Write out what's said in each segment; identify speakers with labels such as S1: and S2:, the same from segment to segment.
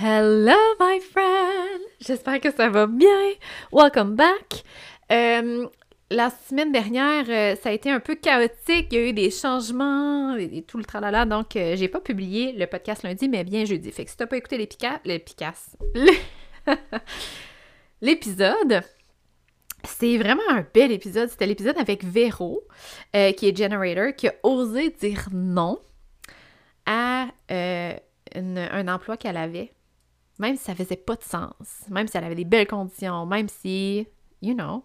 S1: Hello, my friend! J'espère que ça va bien. Welcome back. Euh, la semaine dernière, euh, ça a été un peu chaotique. Il y a eu des changements et, tout le tralala. Donc, euh, j'ai pas publié le podcast lundi, mais bien jeudi. Fait que si t'as pas écouté l'épicas, l'épisode, c'est vraiment un bel épisode. C'était l'épisode avec Véro, qui est Generator, qui a osé dire non à un emploi qu'elle avait même si ça faisait pas de sens, même si elle avait des belles conditions, même si, you know,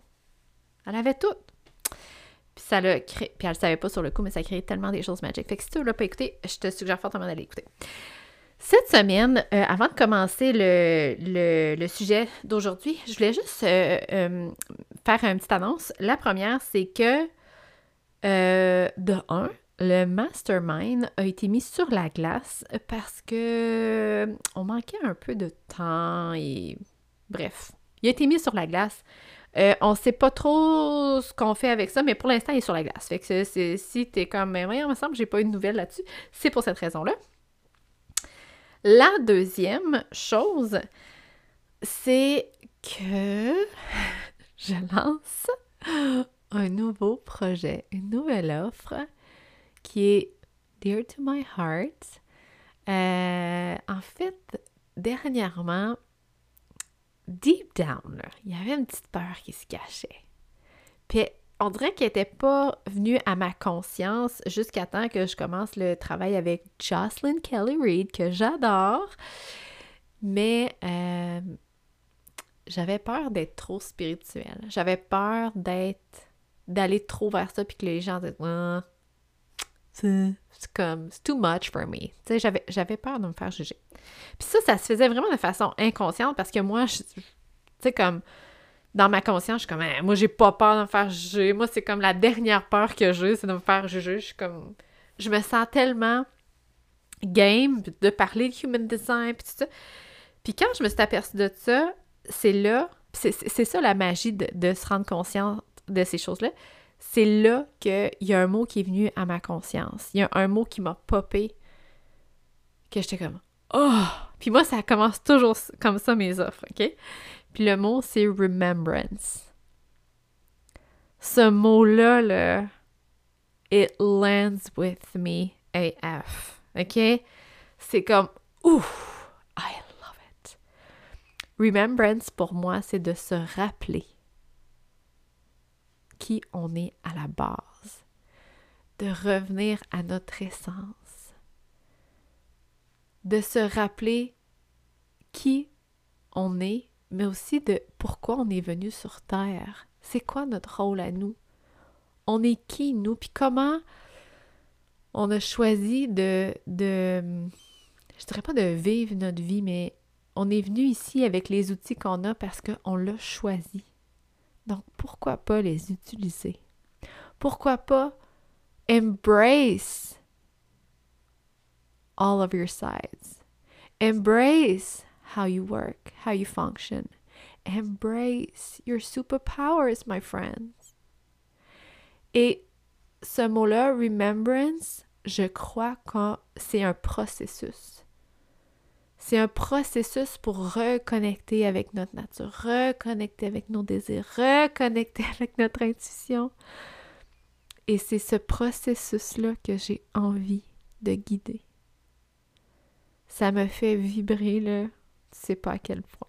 S1: elle avait tout. Puis ça l'a créé, puis elle le savait pas sur le coup, mais ça créé tellement des choses magiques. Fait que si tu l'as pas écouté, je te suggère fortement d'aller écouter. Cette semaine, euh, avant de commencer le, le, sujet d'aujourd'hui, je voulais juste euh, euh, faire une petite annonce. La première, c'est que de un, le mastermind a été mis sur la glace parce que euh, on manquait un peu de temps et bref, il a été mis sur la glace. Euh, on sait pas trop ce qu'on fait avec ça, mais pour l'instant, il est sur la glace. Fait que si t'es comme, mais oui, il me semble que j'ai pas eu de nouvelles là-dessus, c'est pour cette raison-là. La deuxième chose, c'est que je lance un nouveau projet, une nouvelle offre qui est Dear to My Heart. Euh, en fait, dernièrement, deep down, il y avait une petite peur qui se cachait. Puis on dirait qu'elle n'était pas venue à ma conscience jusqu'à temps que je commence le travail avec Jocelyn Kelly Reid, que j'adore. Mais euh, j'avais peur d'être trop spirituelle. J'avais peur d'être d'aller trop vers ça puis que les gens disent ah, c'est comme, c'est too much for me. Tu sais, j'avais, peur de me faire juger. Puis ça, ça se faisait vraiment de façon inconsciente parce que moi, tu sais, comme, dans ma conscience, je suis comme, hein, moi, j'ai pas peur de me faire juger. Moi, c'est comme la dernière peur que j'ai, c'est de me faire juger. Je suis comme, je me sens tellement game de parler de human design, puis tout ça. Puis quand je me suis aperçue de ça, c'est là, c'est ça la magie de, de se rendre consciente de ces choses-là c'est là qu'il y a un mot qui est venu à ma conscience. Il y a un mot qui m'a popé, que j'étais comme Oh! Puis moi, ça commence toujours comme ça, mes offres, OK? Puis le mot, c'est remembrance. Ce mot-là, là, it lands with me AF, OK? C'est comme Ouf! I love it. Remembrance, pour moi, c'est de se rappeler qui on est à la base, de revenir à notre essence, de se rappeler qui on est, mais aussi de pourquoi on est venu sur Terre. C'est quoi notre rôle à nous? On est qui, nous? Puis comment on a choisi de, de, je dirais pas de vivre notre vie, mais on est venu ici avec les outils qu'on a parce qu'on l'a choisi. Donc, pourquoi pas les utiliser? Pourquoi pas embrace all of your sides? Embrace how you work, how you function. Embrace your superpowers, my friends. Et ce mot-là, remembrance, je crois que c'est un processus. C'est un processus pour reconnecter avec notre nature, reconnecter avec nos désirs, reconnecter avec notre intuition. Et c'est ce processus-là que j'ai envie de guider. Ça me fait vibrer, là, tu sais pas à quel point.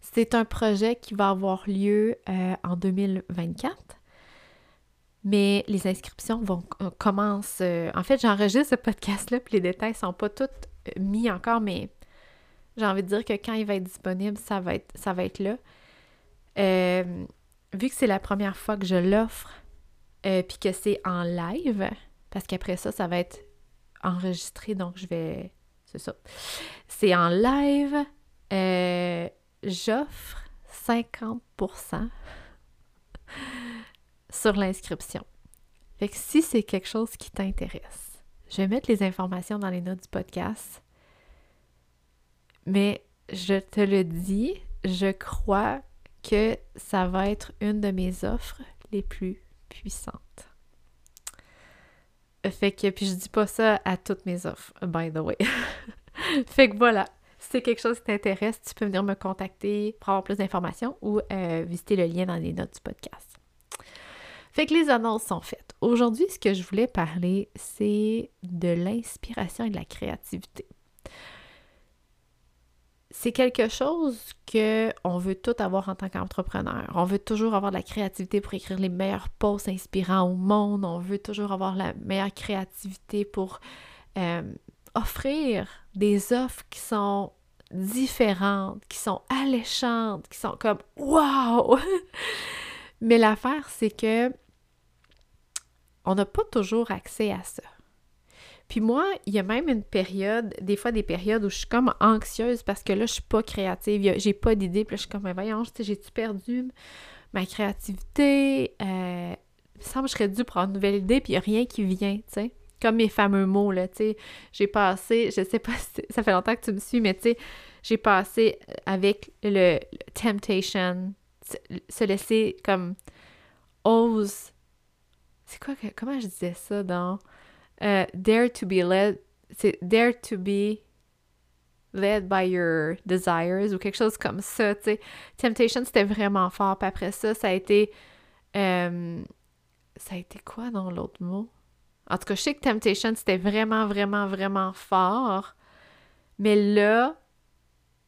S1: C'est un projet qui va avoir lieu euh, en 2024. Mais les inscriptions vont euh, commencer. Euh, en fait, j'enregistre ce podcast-là, puis les détails sont pas tous mis encore, mais j'ai envie de dire que quand il va être disponible, ça va être, ça là. Euh, vu que c'est la première fois que je l'offre, euh, puis que c'est en live, parce qu'après ça, ça va être enregistré, donc je vais... C'est ça. C'est en live. Euh, j'offre 50% sur l'inscription. Fait que si c'est quelque chose qui t'intéresse, je vais mettre les informations dans les notes du podcast. Mais je te le dis, je crois que ça va être une de mes offres les plus puissantes. Fait que, puis je dis pas ça à toutes mes offres, by the way. fait que voilà. Si c'est quelque chose qui t'intéresse, tu peux venir me contacter pour avoir plus d'informations ou euh, visiter le lien dans les notes du podcast. Fait que les annonces sont faites. Aujourd'hui, ce que je voulais parler, c'est de l'inspiration et de la créativité. C'est quelque chose que on veut tout avoir en tant qu'entrepreneur. On veut toujours avoir de la créativité pour écrire les meilleurs posts inspirants au monde. On veut toujours avoir la meilleure créativité pour euh, offrir des offres qui sont différentes, qui sont alléchantes, qui sont comme wow! Mais l'affaire, c'est que on n'a pas toujours accès à ça. Puis moi, il y a même une période, des fois des périodes où je suis comme anxieuse parce que là, je suis pas créative, j'ai pas d'idée, puis là, je suis comme, voyons, j'ai-tu perdu ma créativité? Euh, il me semble que je serais due pour une nouvelle idée, puis il n'y a rien qui vient, tu sais. Comme mes fameux mots, là, tu sais. J'ai passé, je sais pas ça fait longtemps que tu me suis, mais j'ai passé avec le, temptation, se laisser comme ose. C'est quoi, comment je disais ça dans euh, Dare to be led, c'est Dare to be led by your desires ou quelque chose comme ça, tu sais. Temptation, c'était vraiment fort. Puis après ça, ça a été. Euh, ça a été quoi dans l'autre mot? En tout cas, je sais que Temptation, c'était vraiment, vraiment, vraiment fort. Mais là,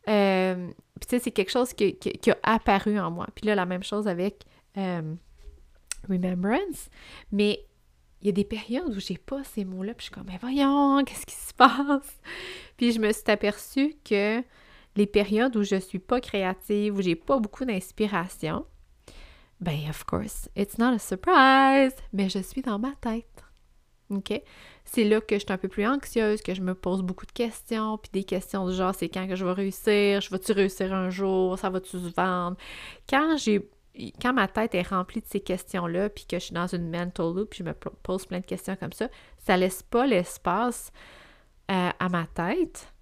S1: euh, tu sais, c'est quelque chose qui, a apparu en moi. Puis là, la même chose avec euh, Remembrance. Mais il y a des périodes où j'ai pas ces mots-là, puis je suis comme, mais voyons, qu'est-ce qui se passe? Puis je me suis aperçue que les périodes où je suis pas créative, où j'ai pas beaucoup d'inspiration, ben, of course, it's not a surprise, mais je suis dans ma tête. OK? C'est là que je suis un peu plus anxieuse, que je me pose beaucoup de questions, puis des questions du genre, c'est quand que je vais réussir? Je vais-tu réussir un jour? Ça va-tu se vendre? Quand j'ai quand ma tête est remplie de ces questions-là, puis que je suis dans une mental loop, puis je me pose plein de questions comme ça, ça laisse pas l'espace euh, à ma tête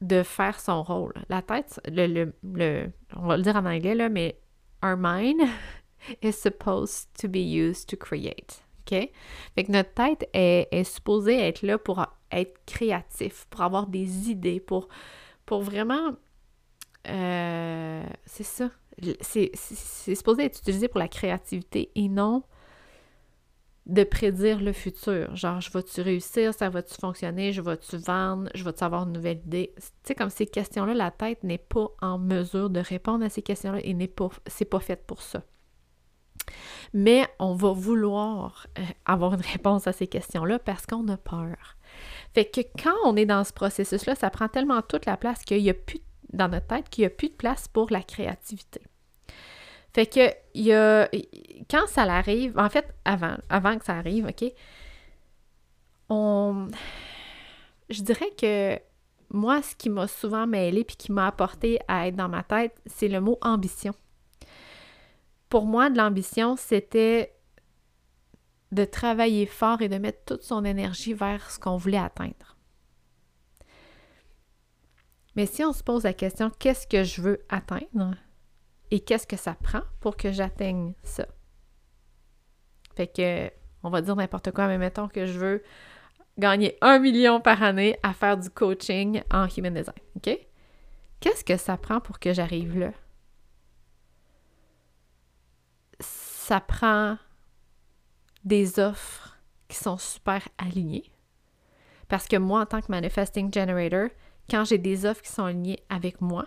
S1: de faire son rôle. La tête, le, le, on va le dire en anglais, là, mais our mind is supposed to be used to create. OK? Fait que notre tête est, est supposée être là pour être créatif, pour avoir des idées, pour, pour vraiment. Euh, c'est ça c'est supposé être utilisé pour la créativité et non de prédire le futur. Genre, je vais-tu réussir, ça va-tu fonctionner, je vais-tu vendre, je vais-tu avoir une nouvelle idée? Tu sais, comme ces questions-là, la tête n'est pas en mesure de répondre à ces questions-là et n'est c'est pas fait pour ça. Mais on va vouloir euh, avoir une réponse à ces questions-là parce qu'on a peur. Fait que quand on est dans ce processus-là, ça prend tellement toute la place qu'il n'y a plus dans notre tête qu'il n'y a plus de place pour la créativité. Fait que y a quand ça arrive, en fait avant avant que ça arrive, OK. On je dirais que moi ce qui m'a souvent mêlé puis qui m'a apporté à être dans ma tête, c'est le mot ambition. Pour moi, de l'ambition, c'était de travailler fort et de mettre toute son énergie vers ce qu'on voulait atteindre. Mais si on se pose la question qu'est-ce que je veux atteindre et qu'est-ce que ça prend pour que j'atteigne ça? Fait que, on va dire n'importe quoi, mais mettons que je veux gagner un million par année à faire du coaching en human design, OK? Qu'est-ce que ça prend pour que j'arrive là? Ça prend des offres qui sont super alignées. Parce que moi, en tant que manifesting generator, quand j'ai des offres qui sont alignées avec moi,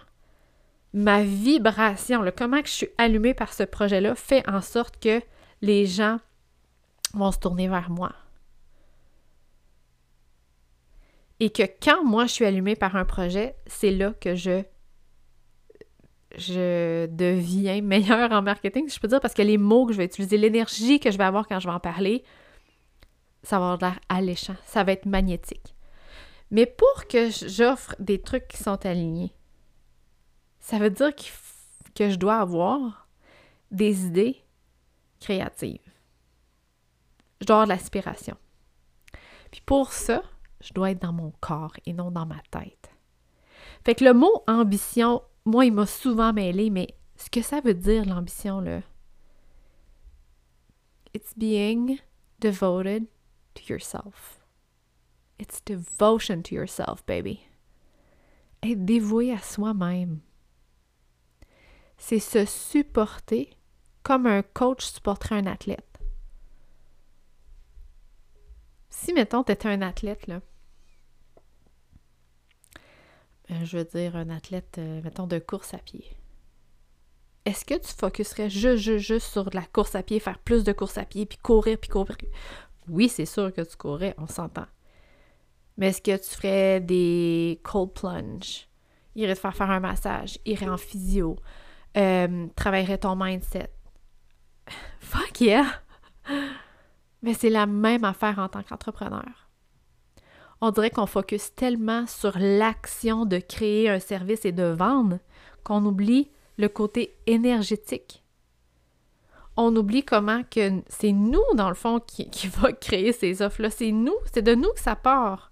S1: ma vibration, le comment que je suis allumée par ce projet-là fait en sorte que les gens vont se tourner vers moi. Et que quand moi je suis allumée par un projet, c'est là que je je deviens meilleure en marketing, je peux dire, parce que les mots que je vais utiliser, l'énergie que je vais avoir quand je vais en parler, ça va avoir l'air alléchant, ça va être magnétique. Mais pour que j'offre des trucs qui sont alignés, ça veut dire que je dois avoir des idées créatives. Je dois avoir de l'aspiration. Puis pour ça, je dois être dans mon corps et non dans ma tête. Fait que le mot ambition, moi, il m'a souvent mêlé, mais ce que ça veut dire, l'ambition, là, it's being devoted to yourself. It's devotion to yourself, baby. être dévoué à soi-même. C'est se supporter comme un coach supporterait un athlète. Si, mettons, tu étais un athlète, là, je veux dire un athlète, euh, mettons, de course à pied, est-ce que tu focuserais juste, juste, juste sur de la course à pied, faire plus de course à pied, puis courir, puis courir? Oui, c'est sûr que tu courrais, on s'entend. Mais est-ce que tu ferais des cold plunge? Irais te faire faire un massage, irais en physio, euh, travaillerais ton mindset. Fuck yeah! Mais c'est la même affaire en tant qu'entrepreneur. On dirait qu'on focus tellement sur l'action de créer un service et de vendre qu'on oublie le côté énergétique. On oublie comment que c'est nous, dans le fond, qui, qui va créer ces offres-là. C'est nous, c'est de nous que ça part.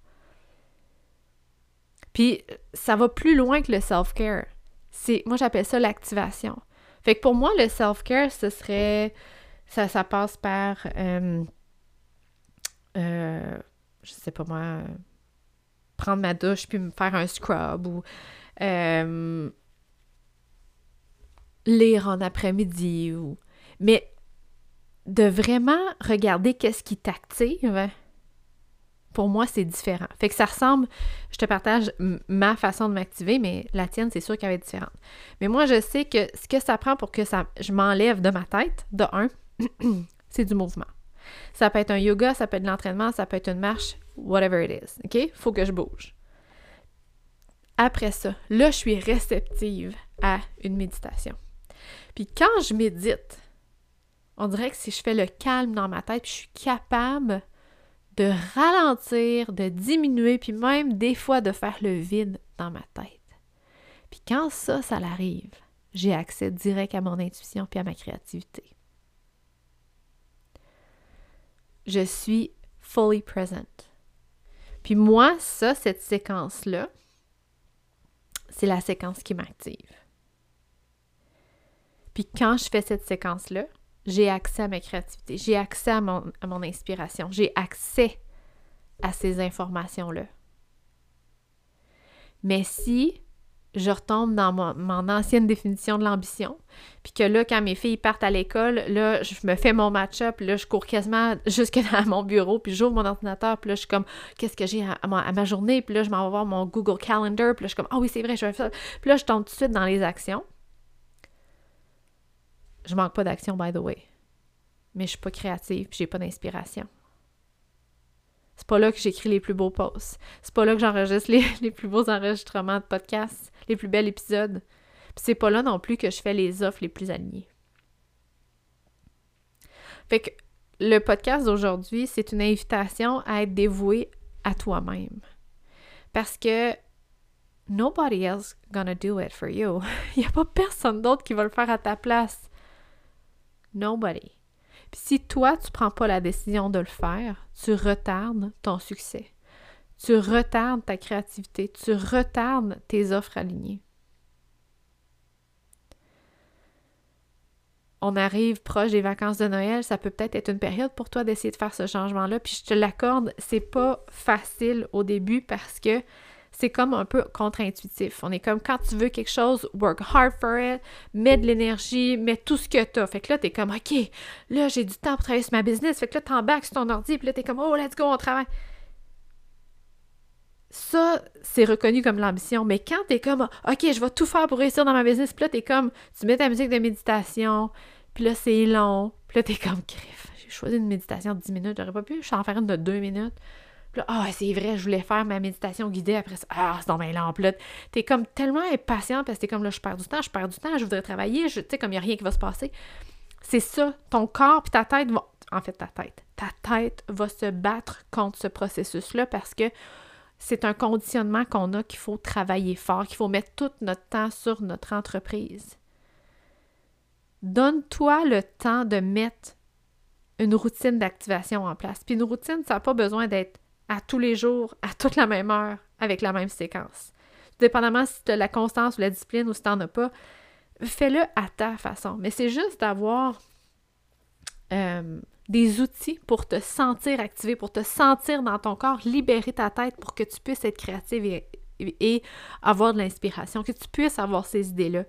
S1: Puis ça va plus loin que le self-care. C'est, moi, j'appelle ça l'activation. Fait que pour moi, le self-care, ce serait. Ça, passe par. Euh, euh, je sais pas moi. prendre ma douche puis me faire un scrub ou. Euh, lire en après-midi ou. Mais de vraiment regarder qu'est-ce qui t'active, pour moi, c'est différent. Fait que ça ressemble, je te partage ma façon de m'activer, mais la tienne, c'est sûr qu'elle va être différente. Mais moi, je sais que ce que ça prend pour que ça, je m'enlève de ma tête, de un, c'est du mouvement. Ça peut être un yoga, ça peut être de l'entraînement, ça peut être une marche, whatever it is. OK? Faut que je bouge. Après ça, là, je suis réceptive à une méditation. Puis quand je médite, on dirait que si je fais le calme dans ma tête, je suis capable de ralentir, de diminuer, puis même des fois de faire le vide dans ma tête. Puis quand ça, ça l'arrive, j'ai accès direct à mon intuition puis à ma créativité. Je suis fully present. Puis moi, ça, cette séquence-là, c'est la séquence qui m'active. Puis quand je fais cette séquence-là, j'ai accès à ma créativité, j'ai accès à mon, inspiration, j'ai accès à ces informations-là. Mais si je retombe dans mon, ancienne définition de l'ambition, puis que là, quand mes filles partent à l'école, là, je me fais mon match-up, là, je cours quasiment jusque dans mon bureau, puis j'ouvre mon ordinateur, puis là, je suis comme, qu'est-ce que j'ai à, ma journée? Puis là, je m'en vais voir mon Google Calendar, puis là, je suis comme, ah oui, c'est vrai, je vais faire ça. Puis là, je tombe tout de suite dans les actions. Je manque pas d'action, by the way. Mais je suis pas créative, puis j'ai pas d'inspiration. C'est pas là que j'écris les plus beaux posts. C'est pas là que j'enregistre les, plus beaux enregistrements de podcasts, les plus bels épisodes. Puis c'est pas là non plus que je fais les offres les plus alignées. Fait que le podcast d'aujourd'hui, c'est une invitation à être dévoué à toi-même. Parce que nobody else gonna do it for you. Il n'y a pas personne d'autre qui va le faire à ta place. Nobody. Puis si toi, tu prends pas la décision de le faire, tu retardes ton succès. Tu retardes ta créativité. Tu retardes tes offres alignées. on arrive proche des vacances de Noël, ça peut peut-être être une période pour toi d'essayer de faire ce changement-là. Puis je te l'accorde, c'est pas facile au début parce que c'est comme un peu contre-intuitif. On est comme quand tu veux quelque chose, work hard for it, mets de l'énergie, mets tout ce que tu as. Fait que là, tu es comme, OK, là, j'ai du temps pour travailler sur ma business. Fait que là, tu embarques sur ton ordi, puis là, tu es comme, oh, let's go, on travaille. Ça, c'est reconnu comme l'ambition. Mais quand tu es comme, OK, je vais tout faire pour réussir dans ma business, puis là, tu es comme, tu mets ta musique de méditation, puis là, c'est long, puis là, tu es comme, griffe, j'ai choisi une méditation de 10 minutes, j'aurais pas pu, je suis en faire une de 2 minutes ah, c'est vrai, je voulais faire ma méditation guidée après ça. Ah, c'est dans mes lampes, là. T'es comme tellement impatient parce que t'es comme là, je perds du temps, je perds du temps, je voudrais travailler, tu sais, comme il n'y a rien qui va se passer. C'est ça, ton corps puis ta tête vont. En fait, ta tête. Ta tête va se battre contre ce processus-là parce que c'est un conditionnement qu'on a qu'il faut travailler fort, qu'il faut mettre tout notre temps sur notre entreprise. Donne-toi le temps de mettre une routine d'activation en place. Puis une routine, ça n'a pas besoin d'être à tous les jours, à toute la même heure, avec la même séquence. Dépendamment si tu as la constance ou la discipline ou si tu n'en as pas, fais-le à ta façon. Mais c'est juste d'avoir euh, des outils pour te sentir activé, pour te sentir dans ton corps, libérer ta tête pour que tu puisses être créative et avoir de l'inspiration, que tu puisses avoir ces idées-là.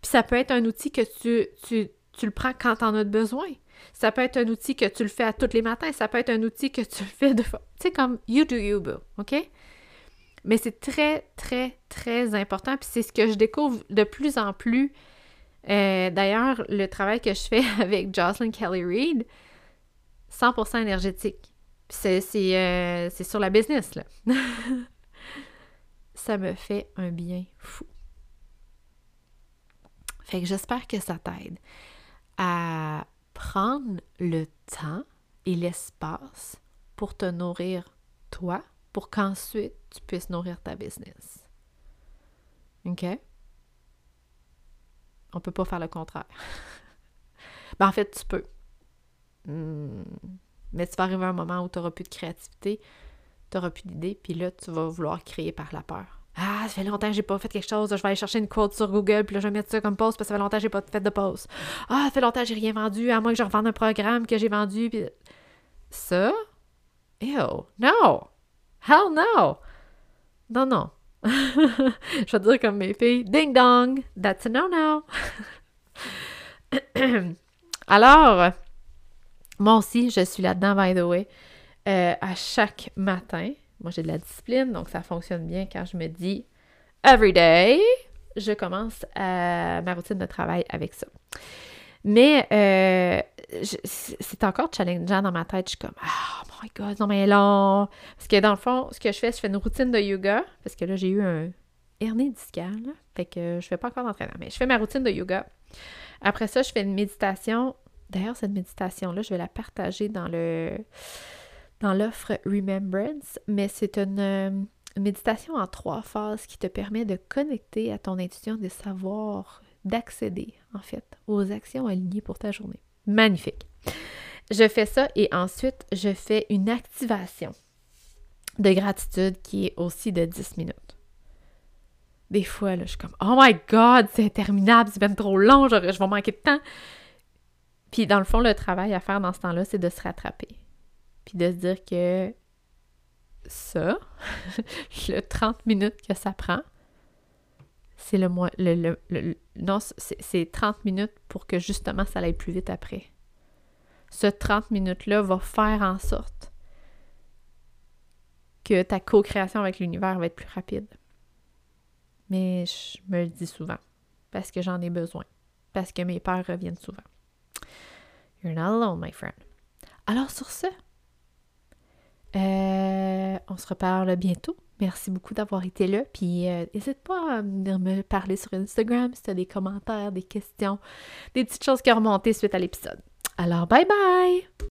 S1: Puis ça peut être un outil que tu, le prends quand tu en as besoin. Ça peut être un outil que tu le fais à tous les matins. Ça peut être un outil que tu le fais de... Tu sais, comme you do you, boo, OK? Mais c'est très, très, très important. Puis c'est ce que je découvre de plus en plus. Euh, d'ailleurs, le travail que je fais avec Jocelyn Kelly Reid, 100% énergétique. C'est euh, sur la business, là. ça me fait un bien fou. Que j'espère que ça t'aide à prendre le temps et l'espace pour te nourrir toi, pour qu'ensuite tu puisses nourrir ta business. OK? On peut pas faire le contraire. ben, en fait, tu peux. Hmm. Mais tu vas arriver à un moment où tu n'auras plus de créativité, tu n'auras plus d'idées, puis là, tu vas vouloir créer par la peur. Ah, ça fait longtemps que j'ai pas fait quelque chose, je vais aller chercher une quote sur Google, puis là, je vais mettre ça comme post parce que ça fait longtemps que j'ai pas fait de post. Ah, ça fait longtemps que j'ai rien vendu, à moins que je revende un programme que j'ai vendu, puis... Ça? Ew, no! Hell no! Non, non. je vais dire comme mes filles, ding dong, that's a no-no. Alors, moi aussi, je suis là-dedans, by the way. Euh, à chaque matin, moi, j'ai de la discipline, donc ça fonctionne bien quand je me dis every day, je commence euh, ma routine de travail avec ça. Mais euh, c'est encore challengeant dans ma tête. Je suis comme, oh my god, non mais long. Parce que dans le fond, ce que je fais, je fais une routine de yoga, parce que là, j'ai eu un hernie discale, fait que je fais pas encore d'entraînement, mais je fais ma routine de yoga. Après ça, je fais une méditation. D'ailleurs, cette méditation-là, je vais la partager dans le dans l'offre Remembrance, mais c'est euh, une, méditation en trois phases qui te permet de connecter à ton intuition, de savoir, d'accéder en fait aux actions alignées pour ta journée. Magnifique. Je fais ça et ensuite je fais une activation de gratitude qui est aussi de 10 minutes. Des fois, là, je suis comme Oh my God, c'est interminable, c'est bien trop long, je, je vais manquer de temps. Puis dans le fond, le travail à faire dans ce temps-là, c'est de se rattraper puis de se dire que ça, le 30 minutes que ça prend, c'est le, moins, le, non, c'est 30 minutes pour que justement ça aille plus vite après. Ce 30 minutes-là va faire en sorte que ta co-création avec l'univers va être plus rapide. Mais je me le dis souvent parce que j'en ai besoin, parce que mes peurs reviennent souvent. You're not alone, my friend. Alors sur ce, euh, on se reparle bientôt. Merci beaucoup d'avoir été là. Puis n'hésite euh, pas à venir me parler sur Instagram si tu as des commentaires, des questions, des petites choses qui ont remonté suite à l'épisode. Alors, bye bye!